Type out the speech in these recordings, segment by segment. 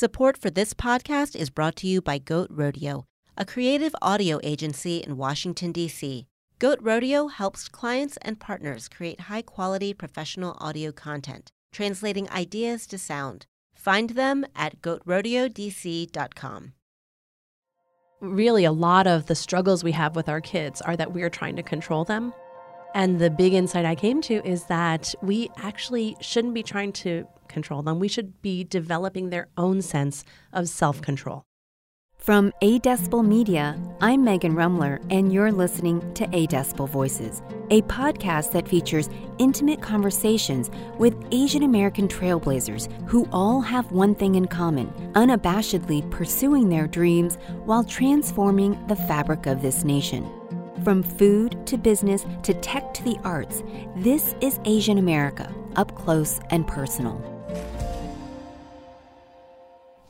Support for this podcast is brought to you by Goat Rodeo, a creative audio agency in Washington, D.C. Goat Rodeo helps clients and partners create high quality professional audio content, translating ideas to sound. Find them at goatrodeodc.com. Really, a lot of the struggles we have with our kids are that we are trying to control them. And the big insight I came to is that we actually shouldn't be trying to control them. We should be developing their own sense of self control. From A Decibel Media, I'm Megan Rumler, and you're listening to A Decibel Voices, a podcast that features intimate conversations with Asian American trailblazers who all have one thing in common unabashedly pursuing their dreams while transforming the fabric of this nation. From food to business to tech to the arts, this is Asian America, up close and personal.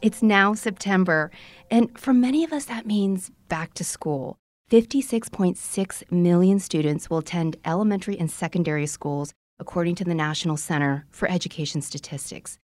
It's now September, and for many of us, that means back to school. 56.6 million students will attend elementary and secondary schools, according to the National Center for Education Statistics.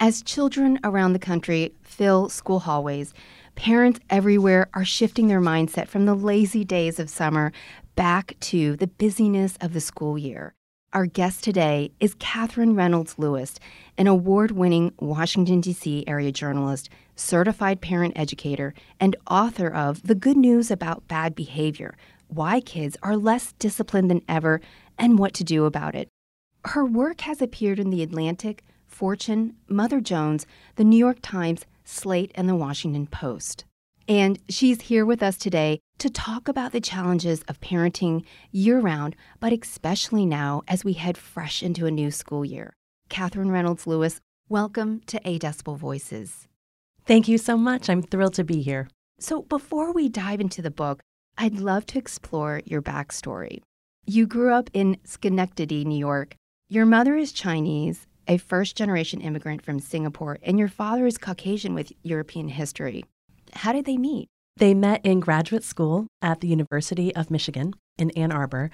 As children around the country fill school hallways, parents everywhere are shifting their mindset from the lazy days of summer back to the busyness of the school year. Our guest today is Katherine Reynolds Lewis, an award winning Washington, D.C. area journalist, certified parent educator, and author of The Good News About Bad Behavior Why Kids Are Less Disciplined Than Ever and What to Do About It. Her work has appeared in The Atlantic, Fortune, Mother Jones, The New York Times, Slate, and The Washington Post. And she's here with us today to talk about the challenges of parenting year round, but especially now as we head fresh into a new school year. Katherine Reynolds Lewis, welcome to A Decibel Voices. Thank you so much. I'm thrilled to be here. So, before we dive into the book, I'd love to explore your backstory. You grew up in Schenectady, New York. Your mother is Chinese, a first generation immigrant from Singapore, and your father is Caucasian with European history. How did they meet? They met in graduate school at the University of Michigan in Ann Arbor.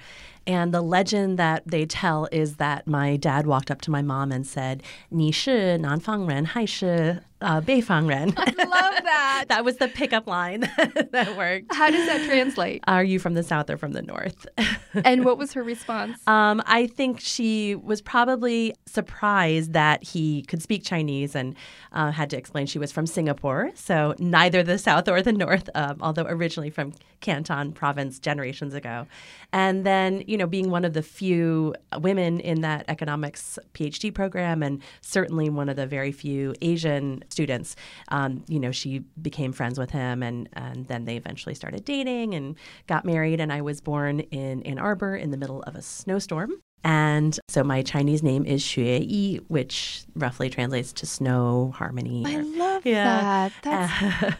And the legend that they tell is that my dad walked up to my mom and said, 你是南方人还是 uh, Ren. I love that. that was the pickup line that worked. How does that translate? Are you from the south or from the north? and what was her response? Um, I think she was probably surprised that he could speak Chinese and uh, had to explain she was from Singapore. So neither the south or the north, um, although originally from Canton province generations ago. And then, you know, being one of the few women in that economics PhD program and certainly one of the very few Asian students, um, you know, she became friends with him and, and then they eventually started dating and got married. And I was born in Ann Arbor in the middle of a snowstorm. And so my Chinese name is Xue Yi, which roughly translates to snow harmony. I love yeah. that.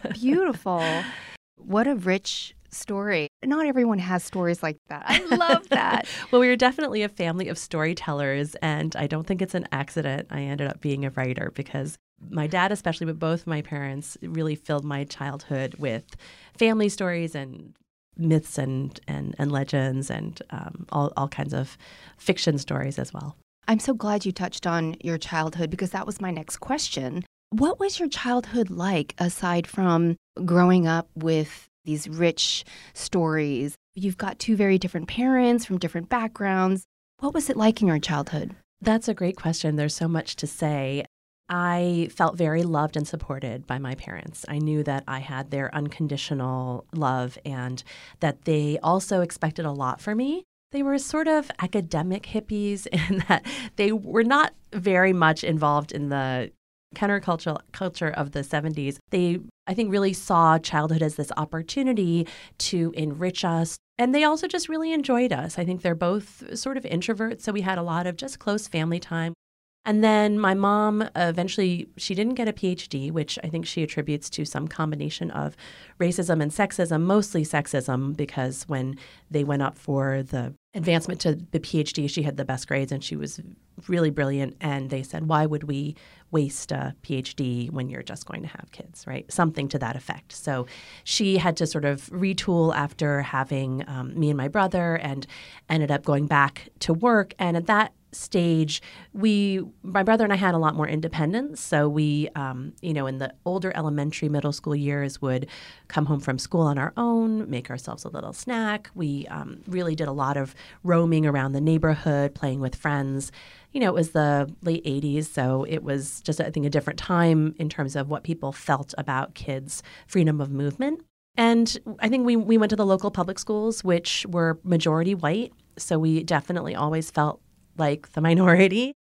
That's beautiful. What a rich story. Not everyone has stories like that. I love that. well, we were definitely a family of storytellers, and I don't think it's an accident I ended up being a writer because my dad, especially, but both my parents really filled my childhood with family stories and myths and, and, and legends and um, all, all kinds of fiction stories as well. I'm so glad you touched on your childhood because that was my next question. What was your childhood like aside from growing up with these rich stories. You've got two very different parents from different backgrounds. What was it like in your childhood? That's a great question. There's so much to say. I felt very loved and supported by my parents. I knew that I had their unconditional love and that they also expected a lot from me. They were sort of academic hippies in that they were not very much involved in the countercultural culture of the 70s, they, I think, really saw childhood as this opportunity to enrich us. And they also just really enjoyed us. I think they're both sort of introverts. So we had a lot of just close family time. And then my mom eventually, she didn't get a PhD, which I think she attributes to some combination of racism and sexism, mostly sexism, because when they went up for the advancement to the PhD, she had the best grades and she was really brilliant. And they said, why would we waste a PhD when you're just going to have kids, right? Something to that effect. So she had to sort of retool after having um, me and my brother and ended up going back to work. And at that stage, we, my brother and I had a lot more independence. So we, um, you know, in the older elementary, middle school years, would come home from school on our own, make ourselves a little snack. We um, really did a lot of roaming around the neighborhood, playing with friends. You know, it was the late 80s, so it was just, I think, a different time in terms of what people felt about kids' freedom of movement. And I think we, we went to the local public schools, which were majority white. So we definitely always felt like the minority.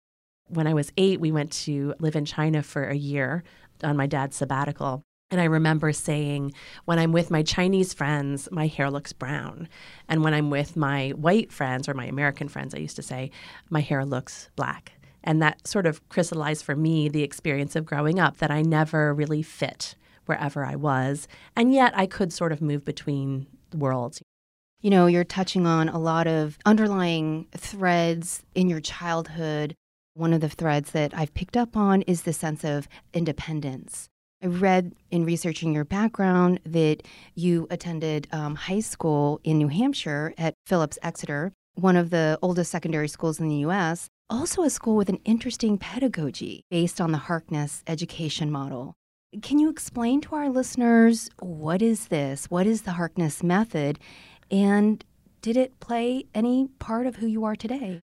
When I was eight, we went to live in China for a year on my dad's sabbatical. And I remember saying, when I'm with my Chinese friends, my hair looks brown. And when I'm with my white friends or my American friends, I used to say, my hair looks black. And that sort of crystallized for me the experience of growing up that I never really fit wherever I was. And yet I could sort of move between worlds. You know, you're touching on a lot of underlying threads in your childhood. One of the threads that I've picked up on is the sense of independence. I read in researching your background that you attended um, high school in New Hampshire at Phillips Exeter, one of the oldest secondary schools in the U.S., also a school with an interesting pedagogy based on the Harkness education model. Can you explain to our listeners what is this? What is the Harkness method? And did it play any part of who you are today?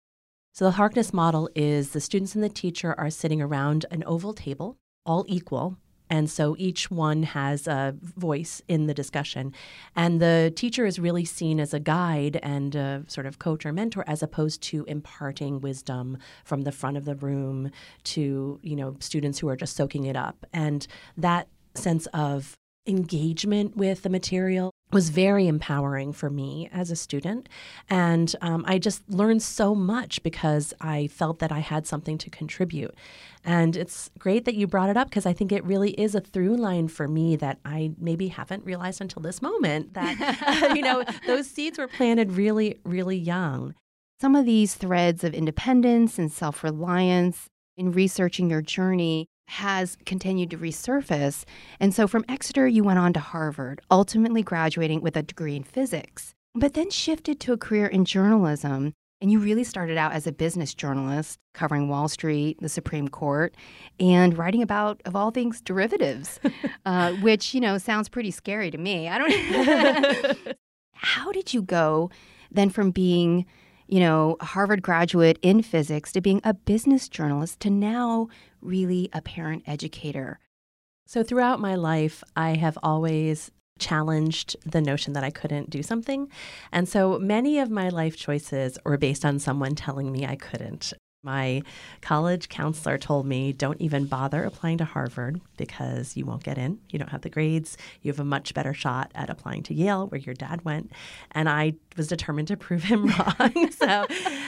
So, the Harkness model is the students and the teacher are sitting around an oval table, all equal. And so each one has a voice in the discussion. And the teacher is really seen as a guide and a sort of coach or mentor as opposed to imparting wisdom from the front of the room to, you know, students who are just soaking it up. And that sense of engagement with the material was very empowering for me as a student. And um, I just learned so much because I felt that I had something to contribute. And it's great that you brought it up because I think it really is a through line for me that I maybe haven't realized until this moment that, you know, those seeds were planted really, really young. Some of these threads of independence and self reliance in researching your journey has continued to resurface. And so from Exeter, you went on to Harvard, ultimately graduating with a degree in physics, but then shifted to a career in journalism. And you really started out as a business journalist, covering Wall Street, the Supreme Court, and writing about, of all things, derivatives, uh, which, you know, sounds pretty scary to me. I don't How did you go then from being you know, a Harvard graduate in physics to being a business journalist to now really a parent educator. So, throughout my life, I have always challenged the notion that I couldn't do something. And so many of my life choices were based on someone telling me I couldn't. My college counselor told me, don't even bother applying to Harvard because you won't get in. You don't have the grades. You have a much better shot at applying to Yale, where your dad went. And I was determined to prove him wrong. so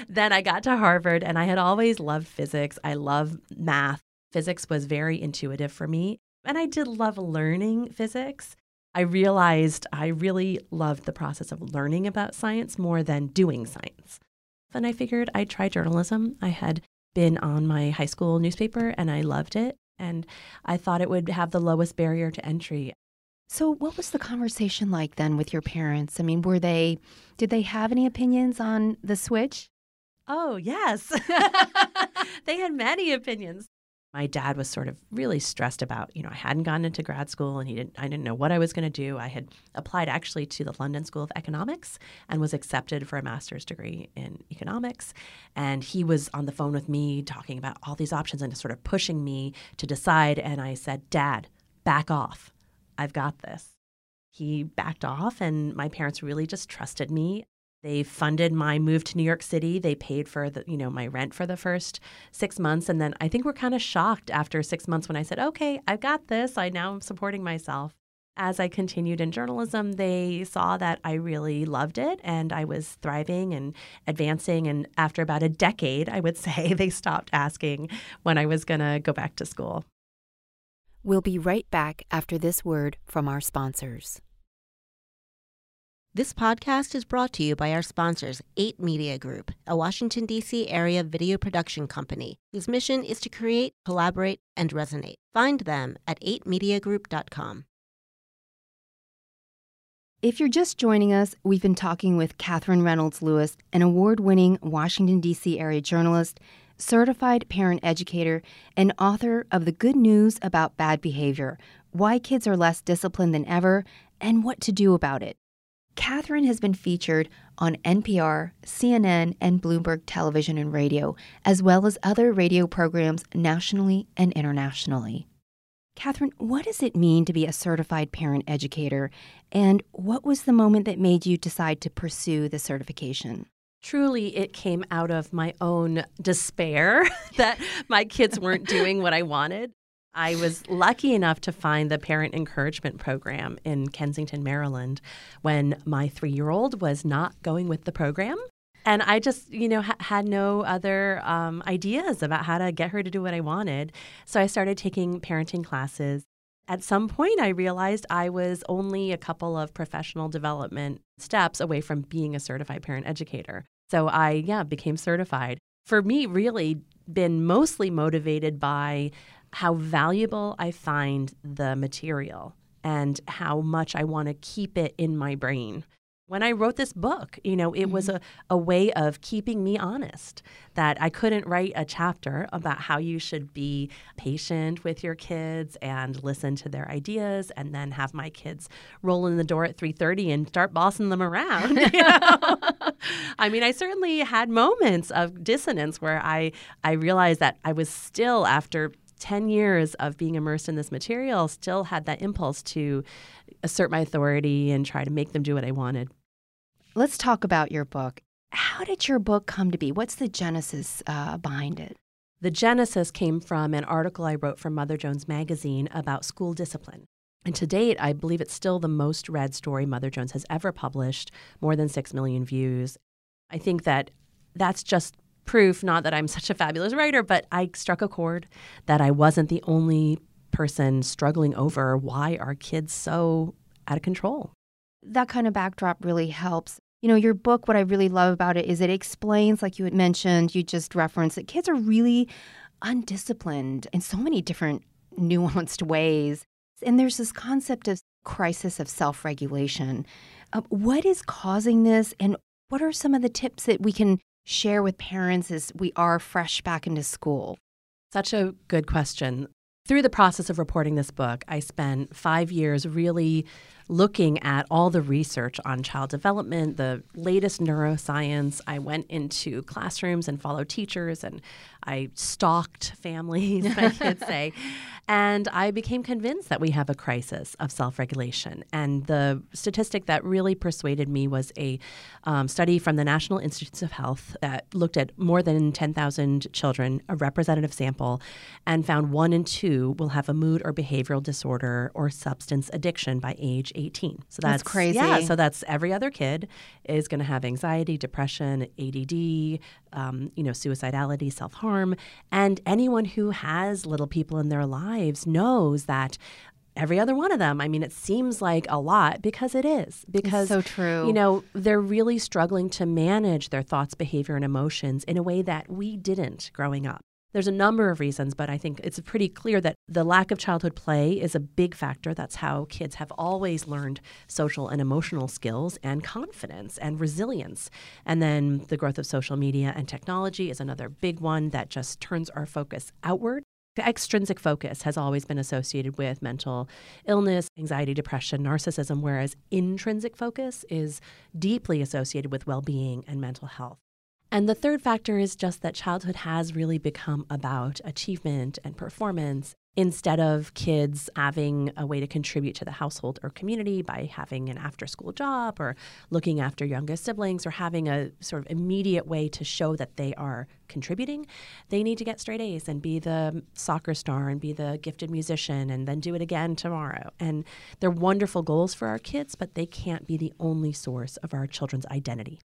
then I got to Harvard, and I had always loved physics. I love math. Physics was very intuitive for me. And I did love learning physics. I realized I really loved the process of learning about science more than doing science. And I figured I'd try journalism. I had been on my high school newspaper and I loved it. And I thought it would have the lowest barrier to entry. So, what was the conversation like then with your parents? I mean, were they, did they have any opinions on the switch? Oh, yes. they had many opinions my dad was sort of really stressed about, you know, I hadn't gone into grad school and he didn't I didn't know what I was going to do. I had applied actually to the London School of Economics and was accepted for a master's degree in economics. And he was on the phone with me talking about all these options and sort of pushing me to decide and I said, "Dad, back off. I've got this." He backed off and my parents really just trusted me. They funded my move to New York City. They paid for the, you know, my rent for the first six months. And then I think we're kind of shocked after six months when I said, okay, I've got this. I now am supporting myself. As I continued in journalism, they saw that I really loved it and I was thriving and advancing. And after about a decade, I would say, they stopped asking when I was going to go back to school. We'll be right back after this word from our sponsors. This podcast is brought to you by our sponsors, 8 Media Group, a Washington, D.C. area video production company whose mission is to create, collaborate, and resonate. Find them at 8mediagroup.com. If you're just joining us, we've been talking with Katherine Reynolds Lewis, an award winning Washington, D.C. area journalist, certified parent educator, and author of The Good News About Bad Behavior Why Kids Are Less Disciplined Than Ever and What to Do About It. Katherine has been featured on NPR, CNN, and Bloomberg Television and Radio, as well as other radio programs nationally and internationally. Katherine, what does it mean to be a certified parent educator? And what was the moment that made you decide to pursue the certification? Truly, it came out of my own despair that my kids weren't doing what I wanted. I was lucky enough to find the parent encouragement program in Kensington, Maryland, when my three year old was not going with the program. And I just, you know, ha- had no other um, ideas about how to get her to do what I wanted. So I started taking parenting classes. At some point, I realized I was only a couple of professional development steps away from being a certified parent educator. So I, yeah, became certified. For me, really been mostly motivated by how valuable I find the material and how much I want to keep it in my brain when I wrote this book, you know, it mm-hmm. was a, a way of keeping me honest that I couldn't write a chapter about how you should be patient with your kids and listen to their ideas and then have my kids roll in the door at 3:30 and start bossing them around. You know? I mean, I certainly had moments of dissonance where I I realized that I was still after 10 years of being immersed in this material still had that impulse to assert my authority and try to make them do what I wanted. Let's talk about your book. How did your book come to be? What's the genesis uh, behind it? The genesis came from an article I wrote for Mother Jones magazine about school discipline. And to date, I believe it's still the most read story Mother Jones has ever published, more than 6 million views. I think that that's just proof, not that I'm such a fabulous writer, but I struck a chord that I wasn't the only person struggling over why are kids so out of control. That kind of backdrop really helps. You know, your book, what I really love about it is it explains, like you had mentioned, you just referenced, that kids are really undisciplined in so many different nuanced ways. And there's this concept of crisis of self regulation. Uh, what is causing this, and what are some of the tips that we can share with parents as we are fresh back into school? Such a good question. Through the process of reporting this book, I spent five years really looking at all the research on child development, the latest neuroscience. I went into classrooms and followed teachers and I stalked families, I could say. And I became convinced that we have a crisis of self regulation. And the statistic that really persuaded me was a um, study from the National Institutes of Health that looked at more than 10,000 children, a representative sample, and found one in two will have a mood or behavioral disorder or substance addiction by age 18. So that's, that's crazy. Yeah, so that's every other kid is going to have anxiety, depression, ADD, um, you know, suicidality, self harm. And anyone who has little people in their lives knows that every other one of them. I mean, it seems like a lot because it is. Because it's so true. You know, they're really struggling to manage their thoughts, behavior, and emotions in a way that we didn't growing up. There's a number of reasons, but I think it's pretty clear that the lack of childhood play is a big factor. That's how kids have always learned social and emotional skills and confidence and resilience. And then the growth of social media and technology is another big one that just turns our focus outward. The extrinsic focus has always been associated with mental illness, anxiety, depression, narcissism, whereas intrinsic focus is deeply associated with well being and mental health. And the third factor is just that childhood has really become about achievement and performance instead of kids having a way to contribute to the household or community by having an after school job or looking after youngest siblings or having a sort of immediate way to show that they are contributing, they need to get straight A's and be the soccer star and be the gifted musician and then do it again tomorrow. And they're wonderful goals for our kids, but they can't be the only source of our children's identity.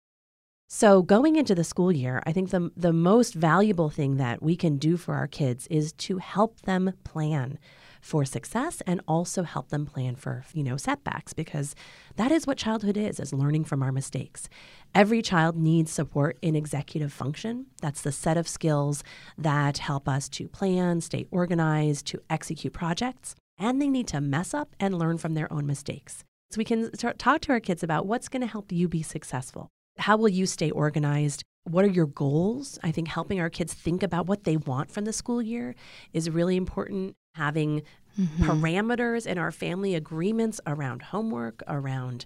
So, going into the school year, I think the, the most valuable thing that we can do for our kids is to help them plan for success and also help them plan for, you know, setbacks because that is what childhood is, is learning from our mistakes. Every child needs support in executive function. That's the set of skills that help us to plan, stay organized, to execute projects, and they need to mess up and learn from their own mistakes. So we can talk to our kids about what's going to help you be successful. How will you stay organized? What are your goals? I think helping our kids think about what they want from the school year is really important. Having mm-hmm. parameters in our family agreements around homework, around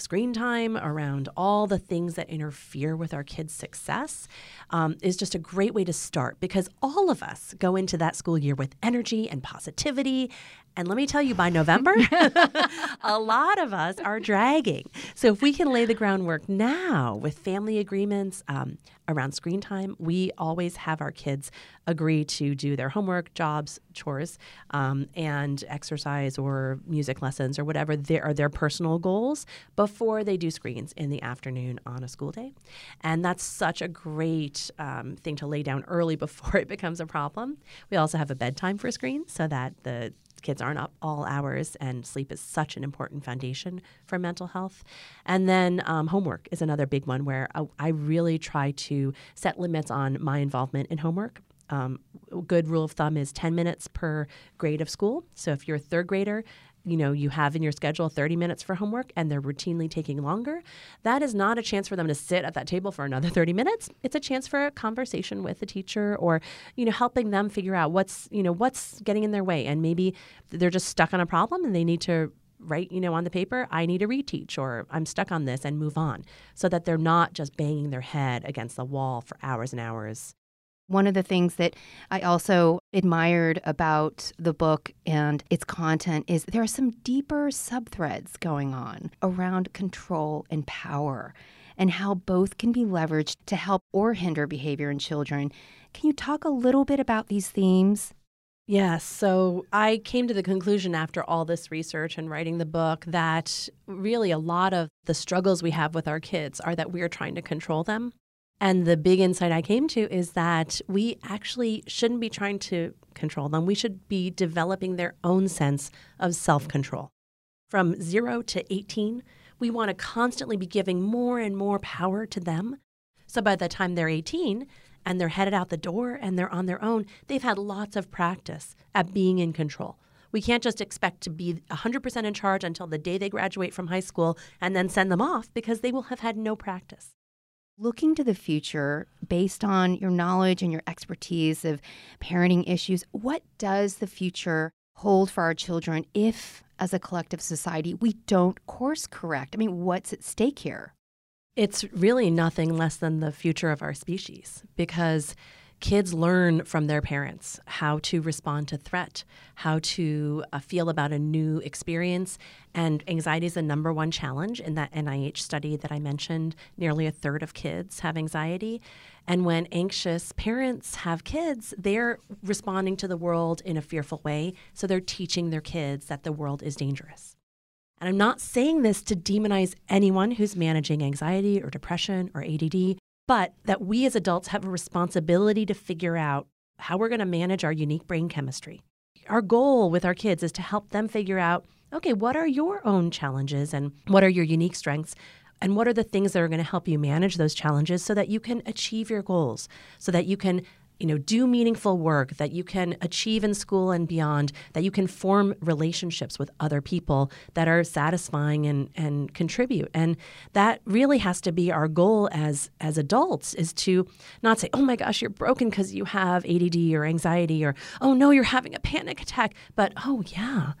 screen time, around all the things that interfere with our kids' success um, is just a great way to start because all of us go into that school year with energy and positivity and let me tell you, by November, a lot of us are dragging. So if we can lay the groundwork now with family agreements um, around screen time, we always have our kids agree to do their homework, jobs, chores, um, and exercise or music lessons or whatever their, are their personal goals before they do screens in the afternoon on a school day. And that's such a great um, thing to lay down early before it becomes a problem. We also have a bedtime for screens so that the kids aren't up all hours, and sleep is such an important foundation for mental health. And then um, homework is another big one where I, I, really try to set limits on my involvement in homework. Um, good rule of thumb is 10 minutes per grade of school. So if you're a third grader, you know you have in your schedule 30 minutes for homework and they're routinely taking longer that is not a chance for them to sit at that table for another 30 minutes. It's a chance for a conversation with the teacher or you know helping them figure out what's you know what's getting in their way. And maybe they're just stuck on a problem and they need to write you know on the paper i need to reteach or i'm stuck on this and move on so that they're not just banging their head against the wall for hours and hours one of the things that I also admired about the book and its content is there are some deeper subthreads going on around control and power and how both can be leveraged to help or hinder behavior in children. Can you talk a little bit about these themes? Yes. So I came to the conclusion after all this research and writing the book that really a lot of the struggles we have with our kids are that we're trying to control them. And the big insight I came to is that we actually shouldn't be trying to control them. We should be developing their own sense of self control. From zero to 18, we want to constantly be giving more and more power to them. So by the time they're 18 and they're headed out the door and they're on their own, they've had lots of practice at being in control. We can't just expect to be 100% in charge until the day they graduate from high school and then send them off because they will have had no practice. Looking to the future, based on your knowledge and your expertise of parenting issues, what does the future hold for our children if, as a collective society, we don't course correct? I mean, what's at stake here? It's really nothing less than the future of our species because kids learn from their parents how to respond to threat, how to uh, feel about a new experience. And anxiety is the number one challenge in that NIH study that I mentioned. Nearly a third of kids have anxiety. And when anxious parents have kids, they're responding to the world in a fearful way. So they're teaching their kids that the world is dangerous. And I'm not saying this to demonize anyone who's managing anxiety or depression or ADD but that we as adults have a responsibility to figure out how we're going to manage our unique brain chemistry. Our goal with our kids is to help them figure out okay, what are your own challenges and what are your unique strengths? And what are the things that are going to help you manage those challenges so that you can achieve your goals, so that you can you know, do meaningful work that you can achieve in school and beyond, that you can form relationships with other people that are satisfying and, and contribute. And that really has to be our goal as as adults is to not say, oh my gosh, you're broken because you have ADD or anxiety, or oh no, you're having a panic attack. But oh yeah,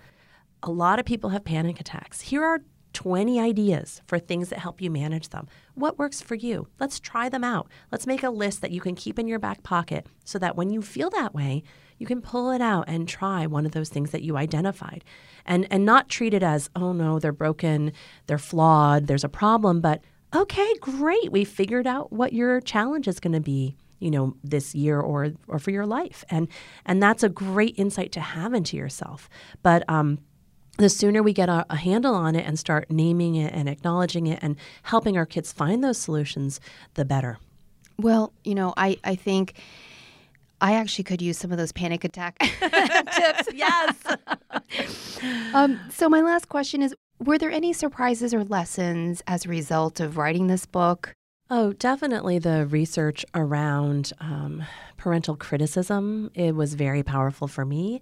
a lot of people have panic attacks. Here are 20 ideas for things that help you manage them. What works for you? Let's try them out. Let's make a list that you can keep in your back pocket so that when you feel that way, you can pull it out and try one of those things that you identified. And and not treat it as, "Oh no, they're broken, they're flawed, there's a problem," but okay, great. We figured out what your challenge is going to be you know this year or or for your life and and that's a great insight to have into yourself but um the sooner we get a, a, handle on it and start naming it and acknowledging it and helping our kids find those solutions, the better. Well, you know, I, I think I actually could use some of those panic attack tips. Yes. um, so, my last question is Were there any surprises or lessons as a result of writing this book? Oh, definitely the research around um, parental criticism. It was very powerful for me.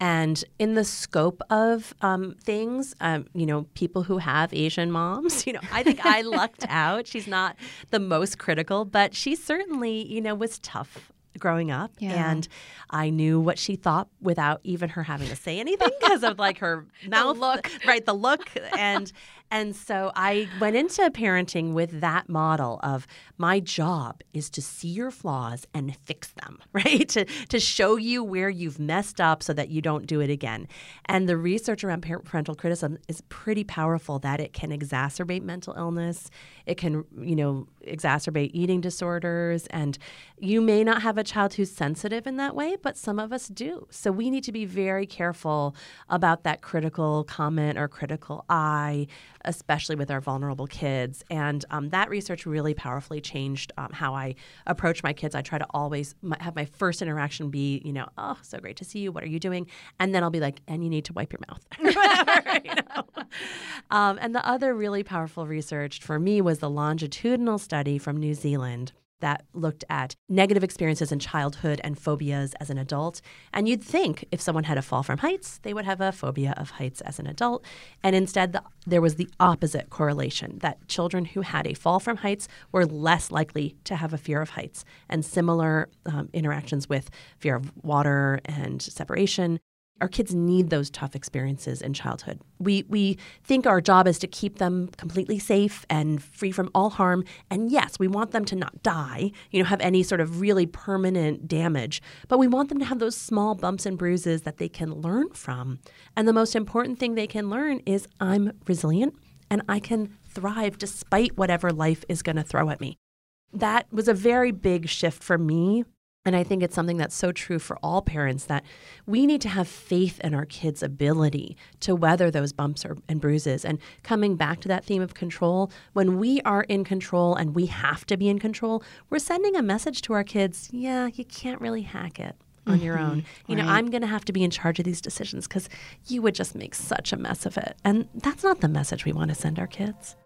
And in the scope of um, things, um, you know, people who have Asian moms, you know, I think I lucked out. She's not the most critical, but she certainly, you know, was tough growing up Yeah. and I knew what she thought without even her having to say anything because of like her mouth look. right the look and and so I went into parenting with that model of my job is to see your flaws and fix them right? To to show you where you've messed up so that you don't do it again. And the research around parental criticism is pretty powerful that it can exacerbate mental illness. It can you know exacerbate eating disorders. And you may not have a child who's sensitive in that way but some of us do. So we need to be very careful about that critical comment or critical eye especially with our vulnerable kids. And um, that research really powerfully changed um, how i approach my kids. I try to always have my first interaction be you know oh so great to see you. What are you doing? And then i'll be like and you need to wipe your mouth. You know? um, and the other really powerful research for me was the longitudinal study from new zealand that looked at negative experiences in childhood and phobias as an adult. And you'd think if someone had a fall from heights, they would have a phobia of heights as an adult. And instead, the, there was the opposite correlation that children who had a fall from heights were less likely to have a fear of heights and similar um, interactions with fear of water and separation. Our kids need those tough experiences in childhood. We we think our job is to keep them completely safe and free from all harm. And yes, we want them to not die, you know, have any sort of really permanent damage, but we want them to have those small bumps and bruises that they can learn from. And the most important thing they can learn is I'm resilient and I can thrive despite whatever life is going to throw at me. That was a very big shift for me and I think it's something that's so true for all parents that we need to have faith in our kids' ability to weather those bumps or, and bruises. And coming back to that theme of control, when we are in control and we have to be in control, we're sending a message to our kids yeah, you can't really hack it on your mm-hmm. own. You know, right. I'm going to have to be in charge of these decisions because you would just make such a mess of it. And that's not the message we want to send our kids.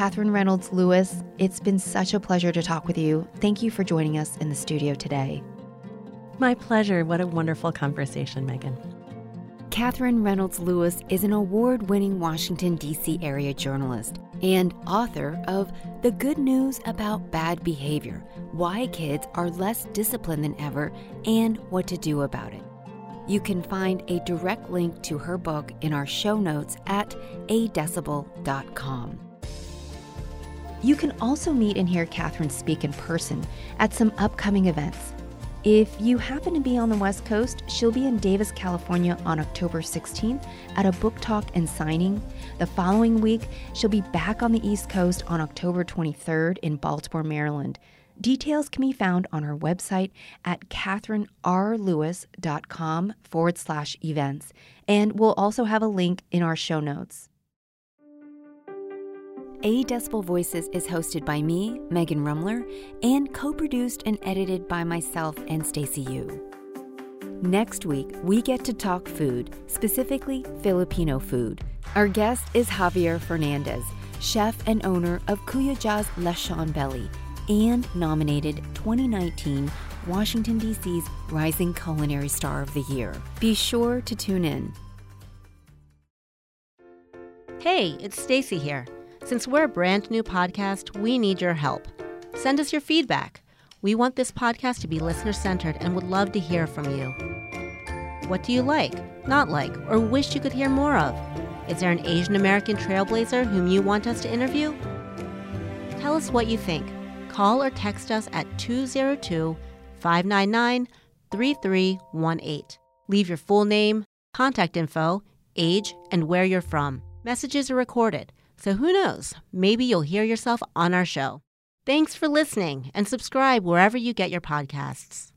Katherine Reynolds Lewis, it's been such a pleasure to talk with you. Thank you for joining us in the studio today. My pleasure. What a wonderful conversation, Megan. Katherine Reynolds Lewis is an award winning Washington, D.C. area journalist and author of The Good News About Bad Behavior Why Kids Are Less Disciplined Than Ever and What to Do About It. You can find a direct link to her book in our show notes at adecibel.com. You can also meet and hear Katherine speak in person at some upcoming events. If you happen to be on the West Coast, she'll be in Davis, California on October 16th at a book talk and signing. The following week, she'll be back on the East Coast on October 23rd in Baltimore, Maryland. Details can be found on her website at katherinerlewis.com forward slash events. And we'll also have a link in our show notes. A Decibel Voices is hosted by me, Megan Rumler, and co-produced and edited by myself and Stacey Yu. Next week, we get to talk food, specifically Filipino food. Our guest is Javier Fernandez, chef and owner of Kuya Ja's Lechon Belly, and nominated 2019 Washington, D.C.'s Rising Culinary Star of the Year. Be sure to tune in. Hey, it's Stacy here. Since we're a brand new podcast, we need your help. Send us your feedback. We want this podcast to be listener centered and would love to hear from you. What do you like, not like, or wish you could hear more of? Is there an Asian American trailblazer whom you want us to interview? Tell us what you think. Call or text us at 202 599 3318. Leave your full name, contact info, age, and where you're from. Messages are recorded, so who knows? Maybe you'll hear yourself on our show. Thanks for listening and subscribe wherever you get your podcasts.